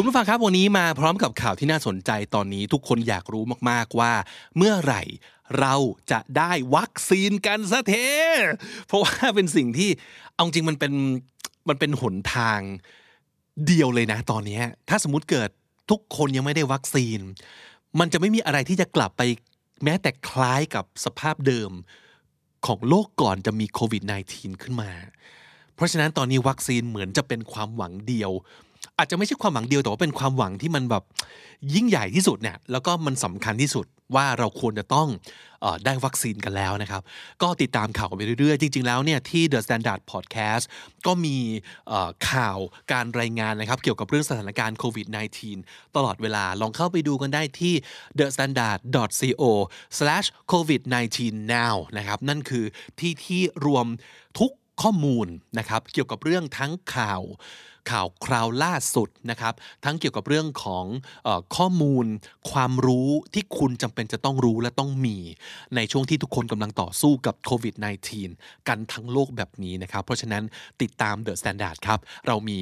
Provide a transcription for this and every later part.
คุณผู้ฟังครับวันนี้มาพร้อมกับข่าวที่น่าสนใจตอนนี้ทุกคนอยากรู้มากๆว่า เมื่อไหร่เราจะได้วัคซีนกันสักเทเพราะว่าเป็นสิ่งที่เอาจริงมันเป็นมันเป็นหนทางเดียวเลยนะตอนนี้ถ้าสมมติเกิดทุกคนยังไม่ได้วัคซีน มันจะไม่มีอะไรที่จะกลับไปแม้แต่คล้ายกับสภาพเดิมของโลกก่อนจะมีโควิด -19 ขึ้นมา เพราะฉะนั้นตอนนี้วัคซีนเหมือนจะเป็นความหวังเดียว อาจจะไม่ใช่ความหวังเดียวแต่ว่าเป็นความหวังที่มันแบบยิ่งใหญ่ที่สุดเนี่ยแล้วก็มันสำคัญที่สุดว่าเราควรจะต้องออได้วัคซีนกันแล้วนะครับ ก็ติดตามข่าวไปเรื่อยๆ จริง ๆ แล้วเนี่ยที่ The Standard Podcast ก็มีข่าวการรายงานนะครับ เกี่ยวกับเรื่องสถานการณ์โควิด -19 ตลอดเวลาลองเข้าไปดูกันได้ที่ thestandard.co/covid19now นะครับ นั่นคือที่ที่รวมทุกข้อมูลนะครับ เกี่ยวกับเรื่องทั้งข่าว ข่าวคราวล่าสุดนะครับ ทั้งเกี่ยวกับเรื่องของอข้อมูล ความรู้ที่คุณจำเป็นจะต้องรู้และต้องมี ในช่วงที่ทุกคนกำลังต่อสู้กับโควิด -19 กันทั้งโลกแบบนี้นะครับ เพราะฉะนั้นติดตาม The Standard ครับ เรามี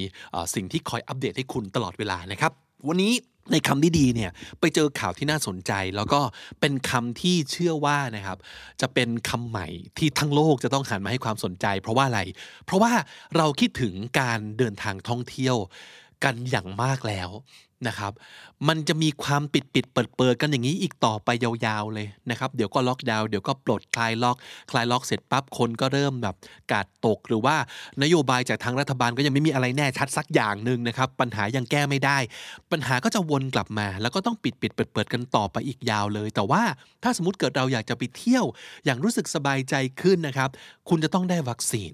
สิ่งที่คอยอัปเดตให้คุณตลอดเวลานะครับ วันนี้ ในคำที่ดีเนี่ยไปเจอข่าวที่น่าสนใจ แล้วก็เป็นคำที่เชื่อว่านะครับ จะเป็นคำใหม่ที่ทั้งโลกจะต้องหันมาให้ความสนใจ เพราะว่าอะไร เพราะว่าเราคิดถึงการเดินทางท่องเที่ยว กันอย่างมากแล้วนะครับ มันจะมีความปิดปิดเปิดเปิดกันอย่างนี้อีกต่อไปยาวๆเลยนะครับ เดี๋ยวก็ล็อกดาวน์เดี๋ยวก็ปลดคลายล็อก คลายล็อกเสร็จปั๊บคนก็เริ่มแบบกาดตกหรือว่านโยบายจากทางรัฐบาลก็ยังไม่มีอะไรแน่ชัดสักอย่างหนึ่งนะครับ ปัญหายังแก้ไม่ได้ ปัญหาก็จะวนกลับมา แล้วก็ต้องปิดปิดเปิดเปิดกันต่อไปอีกยาวเลย แต่ว่าถ้าสมมติเกิดเราอยากจะไปเที่ยว อย่างรู้สึกสบายใจขึ้นนะครับ คุณจะต้องได้วัคซีน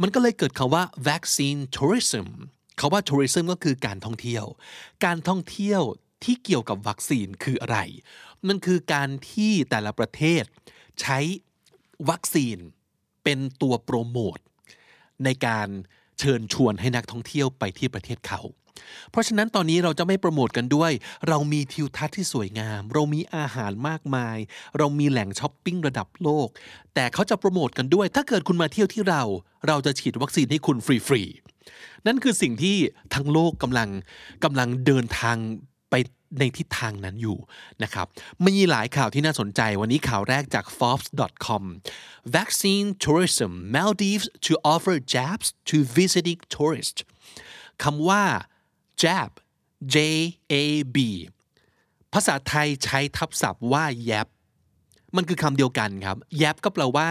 มันก็เลยเกิดคำว่า vaccine tourism คาว่า tourism ก็คือการท่องเที่ยว การท่องเที่ยวที่เกี่ยวกับวัคซีนคืออะไร มันคือการที่แต่ละประเทศใช้วัคซีนเป็นตัวโปรโมทในการเชิญชวนให้นักท่องเที่ยวไปที่ประเทศเขา เพราะฉะนั้นตอนนี้เราจะไม่โปรโมทกันด้วย เรามีทิวทัศน์ที่สวยงาม เรามีอาหารมากมาย เรามีแหล่งช้อปปิ้งระดับโลก แต่เขาจะโปรโมทกันด้วย ถ้าเกิดคุณมาเที่ยวที่เรา เราจะฉีดวัคซีนให้คุณฟรีๆ นั่นคือสิ่งที่ทั้งโลกกำลังกำลังเดินทางไปในทิศทางนั้นอยู่นะครับมีหลายข่าวที่น่าสนใจวันนี้ข่าวแรกจาก Forbes.com Vaccine tourism Maldives to offer jabs to visiting tourists คำว่า jab J A B ภาษาไทยใช้ทับศัพท์ว่า yap มันคือคำเดียวกันครับ yap ก็แปลว่า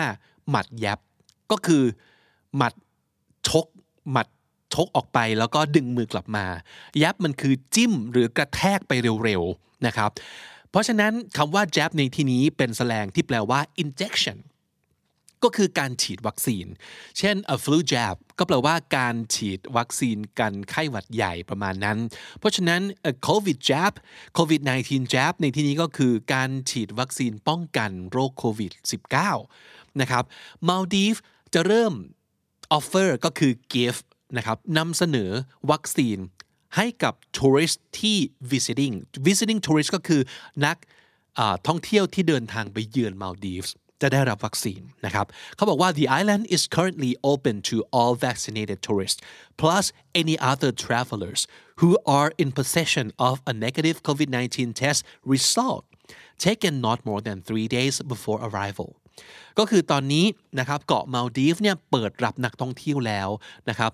หมัด yap ก็คือ หมัดชก หมัด ชกออกไปแล้วก็ดึงมือกลับมา ยับมันคือจิ้มหรือกระแทกไปเร็วๆนะครับ เพราะฉะนั้นคำว่า jab ในที่นี้เป็นแสลงที่แปลว่า injection ก็คือการฉีดวัคซีน เช่น a flu jab ก็แปลว่าการฉีดวัคซีนกันไข้หวัดใหญ่ประมาณนั้น เพราะฉะนั้น a covid jab covid 19 jab ในที่นี้ก็คือการฉีดวัคซีนป้องกันโรคโควิด -19 นะครับ Maldives จะเริ่ม offer ก็คือ give นะครับนำเสนอวัคซีนให้กับ tourist ที่ visiting visiting tourist ก็คือนักท่องเที่ยวที่เดินทางไปเยือนมาลดีฟส์จะได้รับวัคซีนนะครับเขาบอกว่า the island is currently open to all vaccinated tourists plus any other travelers who are in possession of a negative COVID-19 test result taken not more than three days before arrival ก็คือตอนนี้นะครับเกาะมาลดีฟเนี่ยเปิดรับนักท่องเที่ยวแล้วนะครับ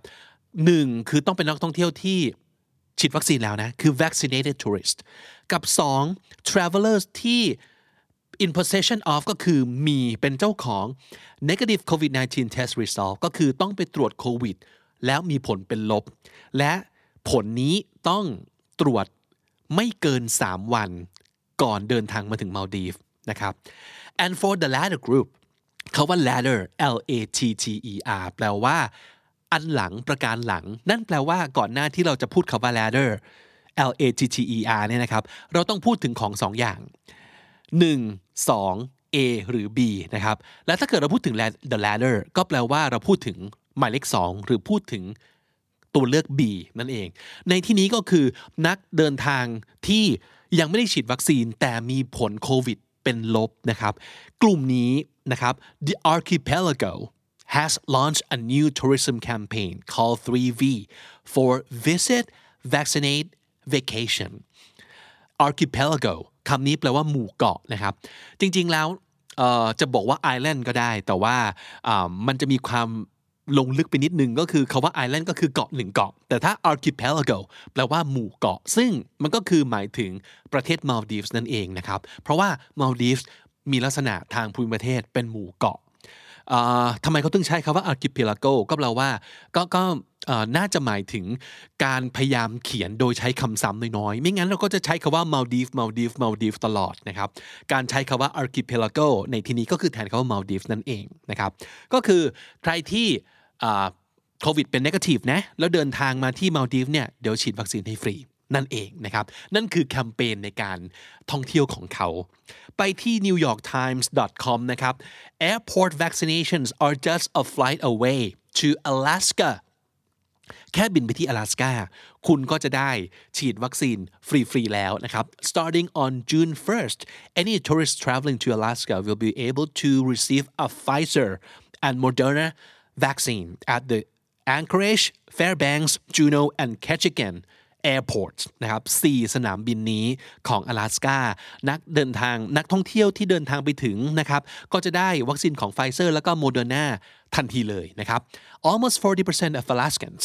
หนึ่งคือต้องเป็นนักท่องเที่ยวที่ฉีดวัคซีนแล้วนะ คือ vaccinated tourist กับ 2 travelers ที่ in possession of ก็คือมีเป็นเจ้าของ negative COVID-19 test result ก็คือต้องไปตรวจโควิด แล้วมีผลเป็นลบ และผลนี้ต้องตรวจไม่เกิน 3 วันก่อนเดินทางมาถึงมาลดีฟนะครับ and for the latter group เขาว่า ladder L A T T E R แปลว่า อันหลังประการหลัง นั่นแปลว่าก่อนหน้าที่เราจะพูดคาว่า ladder L A T T E R เนี่ยนะครับ เราต้องพูดถึงของสองอย่าง 1 2 A หรือ B นะครับ และถ้าเกิดเราพูดถึง the ladder ก็แปลว่าเราพูดถึงหมายเลข 2 หรือพูดถึงตัวเลือก B นั่นเอง ในที่นี้ก็คือนักเดินทางที่ยังไม่ได้ฉีดวัคซีนแต่มีผลโควิด เป็นลบนะครับ กลุ่มนี้นะครับ the archipelago has launched a new tourism campaign called 3V for visit vaccinate vacation archipelago คำนี้แปลว่าหมู่เกาะนะครับ จริงๆแล้วจะบอกว่า island ก็ได้ แต่ว่ามันจะมีความ ลงลึกไปนิดนึงก็คือคาว่า island ก็คือเกาะหนึ่งเกาะ แต่ถ้า archipelago แปลว่าหมู่เกาะ ซึ่งมันก็คือหมายถึงประเทศมาลดีฟส์นั่นเองนะครับ เพราะว่ามาลดีฟส์มีลักษณะทางภูมิประเทศเป็นหมู่เกาะทำไมเขาต้องใช้คาว่า archipelago ก็แปลว่าก็ก็น่าจะหมายถึงการพยายามเขียนโดยใช้คำซ้ำน้อยๆ ไม่งั้นเราก็จะใช้คาว่า Maldives Maldives Maldives ตลอดนะครับ การใช้คาว่า archipelago ในที่นี้ก็คือแทนคาว่า Maldives นั่นเองนะครับ ก็คือใครที่ โควิดเป็นนกาทีฟนะ แล้วเดินทางมาที่มาลดีฟเนี่ย เดี๋ยวฉีดวัคซีนให้ฟรี นั่นเองนะครับ นั่นคือแคมเปญในการท่องเที่ยวของเขา ไปที่ newyorktimes.com นะครับ airport vaccinations are just a flight away to Alaska แค่บินไปที่阿拉斯กาคุณก็จะได้ฉีดวัคซีนฟรีๆแล้วนะครับ starting on June 1st any tourist traveling to Alaska will be able to receive a Pfizer and Moderna vaccine at the Anchorage Fairbanks Juneau and Ketchikan Airport นะครับ4สนามบินนี้ของ阿拉斯กานักเดินทางนักท่องเที่ยวที่เดินทางไปถึงนะครับก็จะได้วัคซีนของไฟเซอร์แล้วก็โมเดอร์นาทันทีเลยนะครับ almost 40% of Alaskans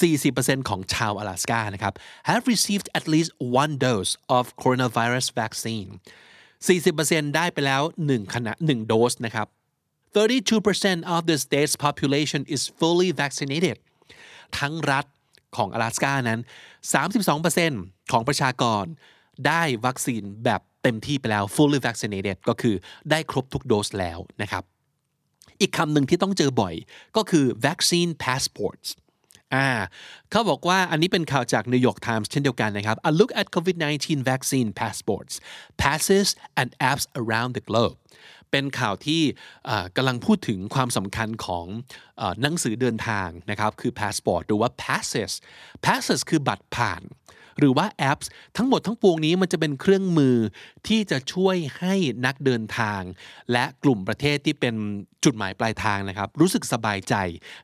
40%ของชาว阿拉斯กานะครับ have received at least one dose of coronavirus vaccine 40%ได้ไปแล้ว1ขณะ1โดสนะครับ 32% of the state's population is fully vaccinated ทั้งรัฐของ阿拉斯กานั้น 32%ของประชากรได้วัคซีนแบบเต็มที่ไปแล้ว fully vaccinated ก็คือได้ครบทุกโดสแล้วนะครับ อีกคำหนึ่งที่ต้องเจอบ่อยก็คือ vaccine passports อ่าเขาบอกว่าอันนี้เป็นข่าวจาก New York Times เช่นเดียวกันนะครับ A look at COVID-19 vaccine passports passes and apps around the globe เป็นข่าวที่กำลังพูดถึงความสำคัญของหนังสือเดินทางนะครับ คือ passport หรือว่า passes passes คือบัตรผ่าน หรือว่าแอปทั้งหมดทั้งปวงนี้มันจะเป็นเครื่องมือที่จะช่วยให้นักเดินทาง และกลุ่มประเทศที่เป็นจุดหมายปลายทางนะครับ รู้สึกสบายใจ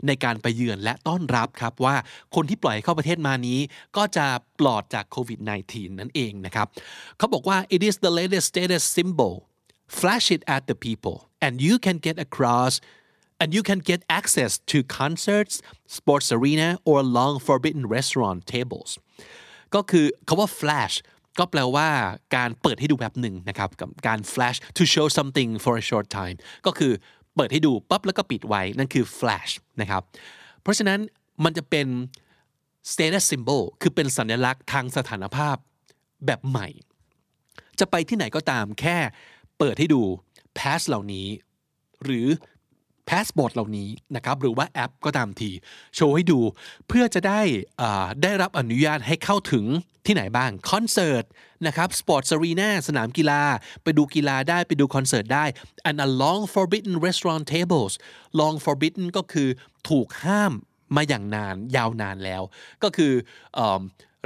ในการไปเยือนและต้อนรับครับว่าคนที่ปล่อยเข้าประเทศมานี้ ก็จะปลอดจากโควิด -19 นั่นเองนะครับเขาบอกว่า it is the latest status symbol flash it at the people and you can get across and you can get access to concerts sports arena or long forbidden restaurant tables ก็คือคาว่า flash ก็แปลว่าการเปิดให้ดูแบบหนึ่งนะครับกับการ flash to show something for a short time ก็คือเปิดให้ดูปั๊บแล้วก็ปิดไว้ นั่นคือ flash นะครับ เพราะฉะนั้นมันจะเป็น status symbol คือเป็นสัญลักษณ์ทางสถานภาพแบบใหม่ จะไปที่ไหนก็ตามแค่ เปิดให้ดู pass เหล่านี้ หรือ passport เหล่านี้นะครับหรือว่าแอปก็ตามที โชว์ให้ดูเพื่อจะได้ได้รับอนุญาตให้เข้าถึงที่ไหนบ้างคอนเสิร์ตนะครับ sport arena สนามกีฬา ไปดูกีฬาได้ไปดูคอนเสิร์ตได้ and a long forbidden restaurant tables long forbidden ก็คือถูกห้ามมาอย่างนานยาวนานแล้ว ก็คือเอ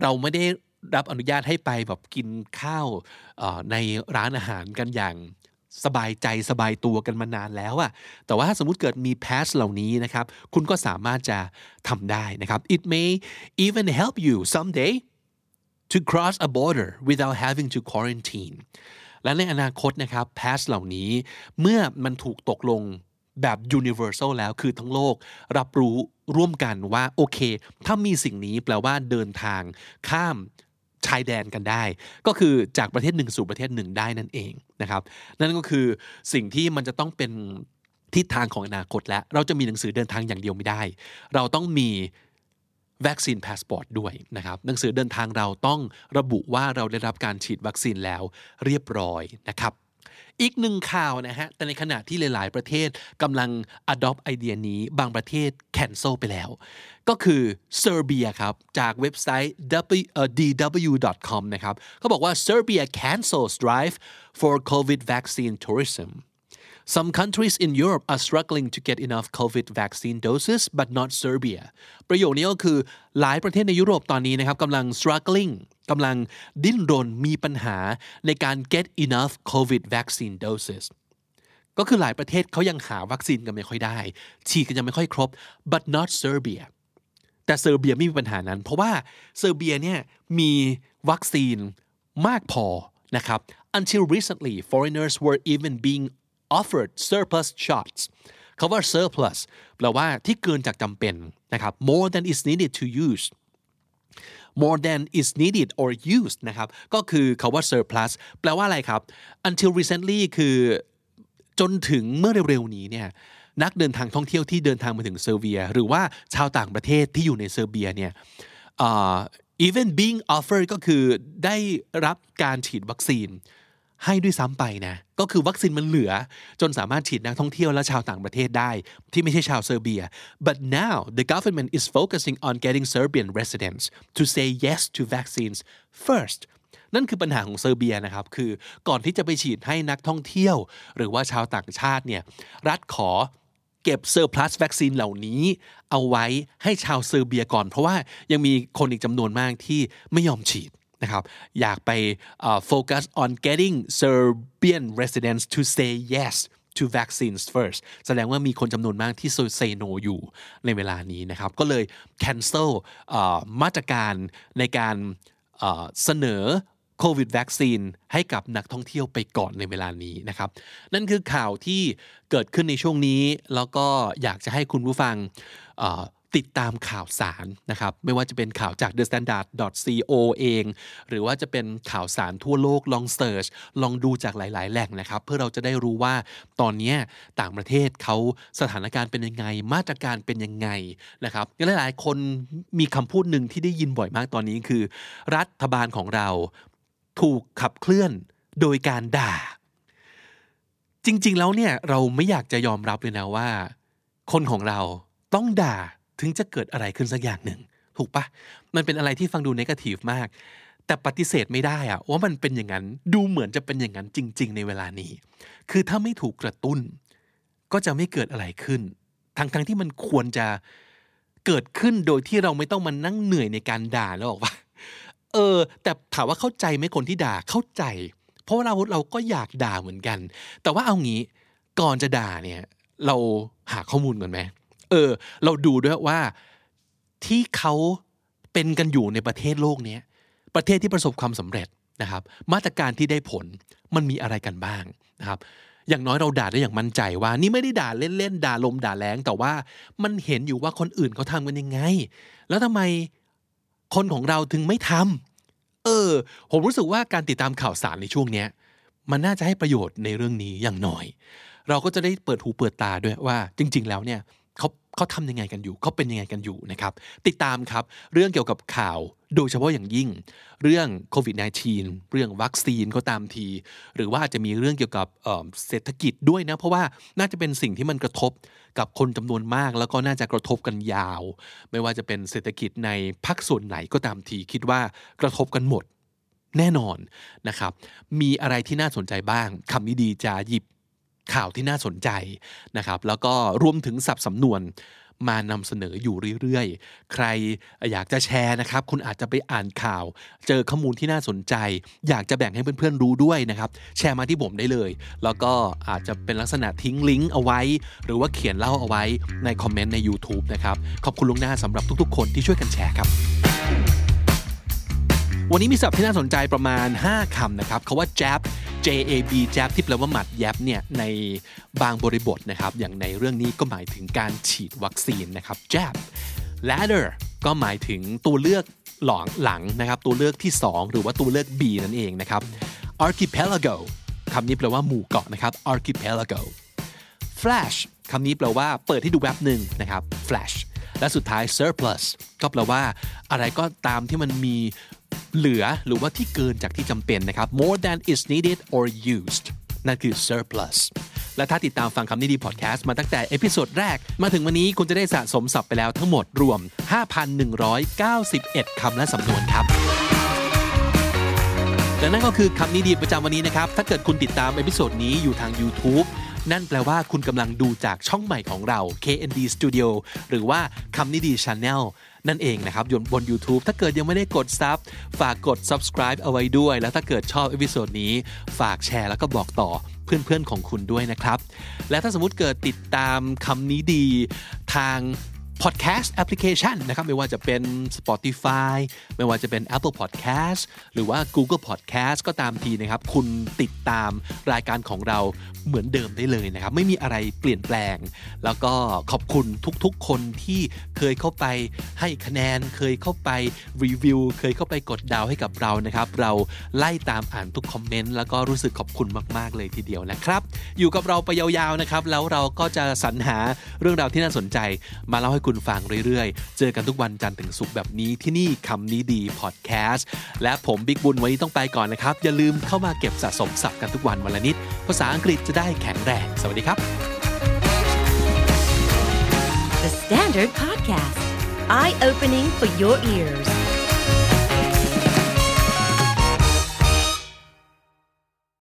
เราไม่ได้ รับอนุญาตให้ไปแบบกินข้าวในร้านอาหารกันอย่างสบายใจสบายตัวกันมานานแล้วอะแต่ว่าถ้าสมมติเกิดมีแพสเหล่านี้นะครับ คุณก็สามารถจะทำได้นะครับ it may even help you someday to cross a border without having to quarantine และในอนาคตนะครับแพสเหล่านี้ เมื่อมันถูกตกลงแบบ universal แล้วคือทั้งโลก รับรู้ร่วมกันว่า โอเค ถ้ามีสิ่งนี้แปลว่าเดินทางข้าม ชายแดนกันได้ ก็คือจากประเทศหนึ่งสู่ประเทศหนึ่งได้นั่นเองนะครับ นั่นก็คือสิ่งที่มันจะต้องเป็นทิศทางของอนาคตและเราจะมีหนังสือเดินทางอย่างเดียวไม่ได้ เราต้องมีวัคซีนพาสปอร์ตด้วยนะครับหนังสือเดินทางเราต้องระบุว่าเราได้รับการฉีดวัคซีนแล้วเรียบร้อยนะครับ อีกหนึ่งข่าวนะฮะ แต่ในขณะที่หลาย ๆ ประเทศกำลัง adopt ไอเดียนี้ บางประเทศ cancel ไปแล้ว ก็คือเซอร์เบียครับ จากเว็บไซต์ dw.com นะครับ เขาบอกว่า Serbia cancels drive for COVID vaccine tourism Some countries in Europe are struggling to get enough COVID vaccine doses but not Serbia ประโยคนี้ก็คือหลายประเทศในยุโรปตอนนี้นะครับกำลัง struggling กำลังดิ้นรนมีปัญหาในการ get enough COVID vaccine doses ก็คือหลายประเทศเขายังหาวัคซีนกันไม่ค่อยได้ ฉีดกันยังไม่ค่อยครบ but not Serbia แต่เซอร์เบียไม่มีปัญหานั้น เพราะว่าเซอร์เบียเนี่ยมีวัคซีนมากพอนะครับ until recently foreigners were even being offered surplus shots คำว่า surplus แปลว่าที่เกินจากจำเป็นนะครับ more than is needed to use more than is needed or used นะครับก็คือคำว่า surplus แปลว่าอะไรครับ until recently คือจนถึงเมื่อเร็วๆนี้เนี่ยนักเดินทางท่องเที่ยวที่เดินทางมาถึงเซอร์เบีย หรือว่าชาวต่างประเทศที่อยู่ในเซอร์เบียเนี่ย uh, even being offered ก็คือได้รับการฉีดวัคซีน ให้ด้วยซ้ำไปนะ ก็คือวัคซีนมันเหลือ จนสามารถฉีดนักท่องเที่ยวและชาวต่างประเทศได้ ที่ไม่ใช่ชาวเซอร์เบีย but now the government is focusing on getting Serbian residents to say yes to vaccines first นั่นคือปัญหาของเซอร์เบียนะครับ คือก่อนที่จะไปฉีดให้นักท่องเที่ยว หรือว่าชาวต่างชาติเนี่ยรัฐขอเก็บ surplus vaccine เหล่านี้ เอาไว้ให้ชาวเซอร์เบียก่อน เพราะว่ายังมีคนอีกจำนวนมากที่ไม่ยอมฉีด นะครับอยากไปโฟกัส on getting Serbian residents to say yes to vaccines first แสดงว่ามีคนจำนวนมากที่ say no อยู่ในเวลานี้นะครับ ก็เลย cancel มาตรการในการเสนอโควิดวัคซีนให้กับนักท่องเที่ยวไปก่อนในเวลานี้นะครับ นั่นคือข่าวที่เกิดขึ้นในช่วงนี้ แล้วก็อยากจะให้คุณผู้ฟัง ติดตามข่าวสารนะครับ ไม่ว่าจะเป็นข่าวจาก the standard co เอง หรือว่าจะเป็นข่าวสารทั่วโลกลองเสิร์ชลองดูจากหลาย ๆ แหล่งนะครับ เพื่อเราจะได้รู้ว่าตอนนี้ต่างประเทศเขาสถานการณ์เป็นยังไง มาตรการเป็นยังไงนะครับหลาย ๆ คนมีคำพูดหนึ่งที่ได้ยินบ่อยมากตอนนี้คือ รัฐบาลของเราถูกขับเคลื่อนโดยการด่า จริง ๆ แล้วเนี่ยเราไม่อยากจะยอมรับเลยนะว่า คนของเราต้องด่า ถึงจะเกิดอะไรขึ้นสักอย่างหนึ่ง ถูกปะมันเป็นอะไรที่ฟังดูนกาทีฟมาก แต่ปฏิเสธไม่ได้อะว่ามันเป็นอย่างนั้นดูเหมือนจะเป็นอย่างนั้นจริง ๆ ในเวลานี้ คือถ้าไม่ถูกกระตุ้น ก็จะไม่เกิดอะไรขึ้น ทั้งๆทที่มันควรจะเกิดขึ้นโดยที่เราไม่ต้องมานั่งเหนื่อยในการด่าแล้วบอกว่าเออ แต่ถามว่าเข้าใจไหมคนที่ด่าเข้าใจ เพราะเราเราก็อยากด่าเหมือนกัน แต่ว่าเอางี้ก่อนจะด่าเนี่ย เราหาข้อมูลก่อนไหม เออ เราดูด้วยว่าที่เขาเป็นกันอยู่ในประเทศโลกนี้ประเทศที่ประสบความสำเร็จนะครับ มาตรการที่ได้ผลมันมีอะไรกันบ้างนะครับ อย่างน้อยเราด่าได้อย่างมั่นใจว่า นี่ไม่ได้ด่าเล่นๆด่าลมด่าแรงแต่ว่ามันเห็นอยู่ว่าคนอื่นเขาทำกันยังไง แล้วทำไมคนของเราถึงไม่ทำเออ ผมรู้สึกว่าการติดตามข่าวสารในช่วงนี้มันน่าจะให้ประโยชน์ในเรื่องนี้อย่างน้อย เราก็จะได้เปิดหูเปิดตาด้วยว่า จริง ๆ แล้วเนี่ย เขาเขาทำยังไงกันอยู่เขาเป็นยังไงกันอยู่นะครับติดตามครับเรื่องเกี่ยวกับข่าวโดยเฉพาะอย่างยิ่งเรื่องโควิด -19 เรื่องวัคซีนก็ตามที หรือว่าจะมีเรื่องเกี่ยวกับเศรษฐกิจด้วยนะเพราะว่าน่าจะเป็นสิ่งที่มันกระทบกับคนจำนวนมาก แล้วก็น่าจะกระทบกันยาว ไม่ว่าจะเป็นเศรษฐกิจในภาคส่วนไหนก็ตามทีคิดว่ากระทบกันหมดแน่นอนนะครับ มีอะไรที่น่าสนใจบ้างคำนี้ดีจะหยิบ ข่าวที่น่าสนใจนะครับ แล้วก็รวมถึงสับสำนวนมานำเสนออยู่เรื่อยๆ ใครอยากจะแชร์นะครับ คุณอาจจะไปอ่านข่าว เจอข้อมูลที่น่าสนใจ อยากจะแบ่งให้เพื่อนๆรู้ด้วยนะครับ แชร์มาที่ผมได้เลย แล้วก็อาจจะเป็นลักษณะทิ้งลิงก์เอาไว้ หรือว่าเขียนเล่าเอาไว้ในคอมเมนต์ใน YouTube นะครับ ขอบคุณลุงหน้าสำหรับทุกๆ คนที่ช่วยกันแชร์ครับ วันนี้มีศัพท์ที่น่าสนใจประมาณ 5คำนะครับคาว่า jab JAB jab ที่แปลว่าหมัดแยบเนี่ยในบางบริบทนะครับ อย่างในเรื่องนี้ก็หมายถึงการฉีดวัคซีนนะครับ jab ladder ก็หมายถึงตัวเลือกหลังหลังนะครับ ตัวเลือกที่ 2 หรือว่าตัวเลือก B นั่นเองนะครับ archipelago คำนี้แปลว่าหมู่เกาะนะครับ archipelago flash คำนี้แปลว่าเปิดให้ดูแวบหนึ่งนะครับ flash และสุดท้าย surplus ก็แปลว่าอะไรก็ตามที่มันมี เหลือหรือว่าที่เกินจากที่จำเป็นนะครับ more than is needed or used นั่นคือ surplus และถ้าติดตามฟังคำนี้ดีพอดแคสต์มาตั้งแต่ episode แรก มาถึงวันนี้คุณจะได้สะสมศัพท์ไปแล้วทั้งหมดรวม 5,191 คำและสำนวนครับและนั่นก็คือคำนี้ดีประจำวันนี้นะครับ ถ้าเกิดคุณติดตาม episode นี้อยู่ทาง YouTube นั่นแปลว่าคุณกำลังดูจากช่องใหม่ของเรา KND Studio หรือว่าคำนี้ดี Channel นั่นเองนะครับยนบน YouTube ถ้าเกิดยังไม่ได้กด sub ฝากกด subscribe เอาไว้ด้วย แล้วถ้าเกิดชอบ episode นี้ ฝากแชร์แล้วก็บอกต่อเพื่อนๆของคุณด้วยนะครับ และถ้าสมมติเกิดติดตามคำนี้ดีทาง podcast application นะครับไม่ว่าจะเป็น Spotify ไม่ว่าจะเป็น Apple Podcast หรือว่า Google Podcast ก็ตามทีนะครับ คุณติดตามรายการของเราเหมือนเดิมได้เลยนะครับ ไม่มีอะไรเปลี่ยนแปลง แล้วก็ขอบคุณทุกๆ คนที่เคยเข้าไปให้คะแนน เคยเข้าไปรีวิว เคยเข้าไปกดดาวให้กับเรานะครับ เราไล่ตามอ่านทุกคอมเมนต์แล้วก็รู้สึกขอบคุณมาก ๆ เลยทีเดียวนะครับ อยู่กับเราไปยาวๆนะครับ แล้วเราก็จะสรรหาเรื่องราวที่น่าสนใจมาเล่าให้คุณฟังเรื่อยๆ เจอกันทุกวันจันทร์ถึงศุกร์แบบนี้ที่นี่คำนี้ดีพอดแคสต์และผมบิ๊กบุญวันนี้ต้องไปก่อนนะครับ อย่าลืมเข้ามาเก็บสะสมศัพท์กันทุกวันวันละนิด ภาษาอังกฤษจะได้แข็งแรง สวัสดีครับ The Standard Podcast, eye opening for your ears.